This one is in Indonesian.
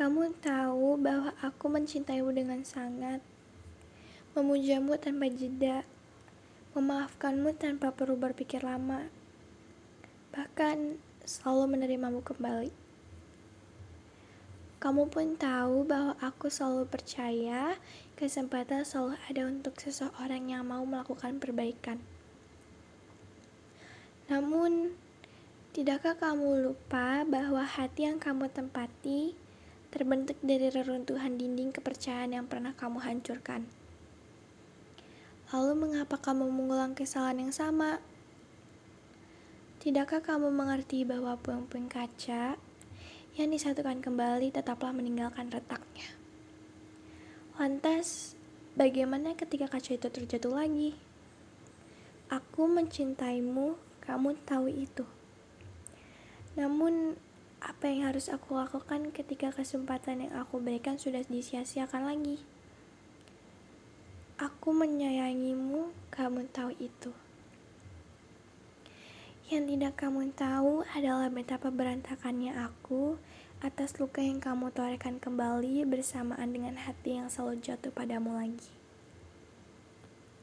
Kamu tahu bahwa aku mencintaimu dengan sangat, memujamu tanpa jeda, memaafkanmu tanpa perlu berpikir lama, bahkan selalu menerimamu kembali. Kamu pun tahu bahwa aku selalu percaya kesempatan selalu ada untuk seseorang yang mau melakukan perbaikan. Namun, tidakkah kamu lupa bahwa hati yang kamu tempati terbentuk dari reruntuhan dinding kepercayaan yang pernah kamu hancurkan? Lalu mengapa kamu mengulang kesalahan yang sama? Tidakkah kamu mengerti bahwa puing-puing kaca yang disatukan kembali tetaplah meninggalkan retaknya. Lantas, bagaimana ketika kaca itu terjatuh lagi? Aku mencintaimu, kamu tahu itu. Namun, apa yang harus aku lakukan ketika kesempatan yang aku berikan sudah disia-siakan lagi? Aku menyayangimu, kamu tahu itu. Yang tidak kamu tahu adalah betapa berantakannya aku atas luka yang kamu torehkan kembali bersamaan dengan hati yang selalu jatuh padamu lagi.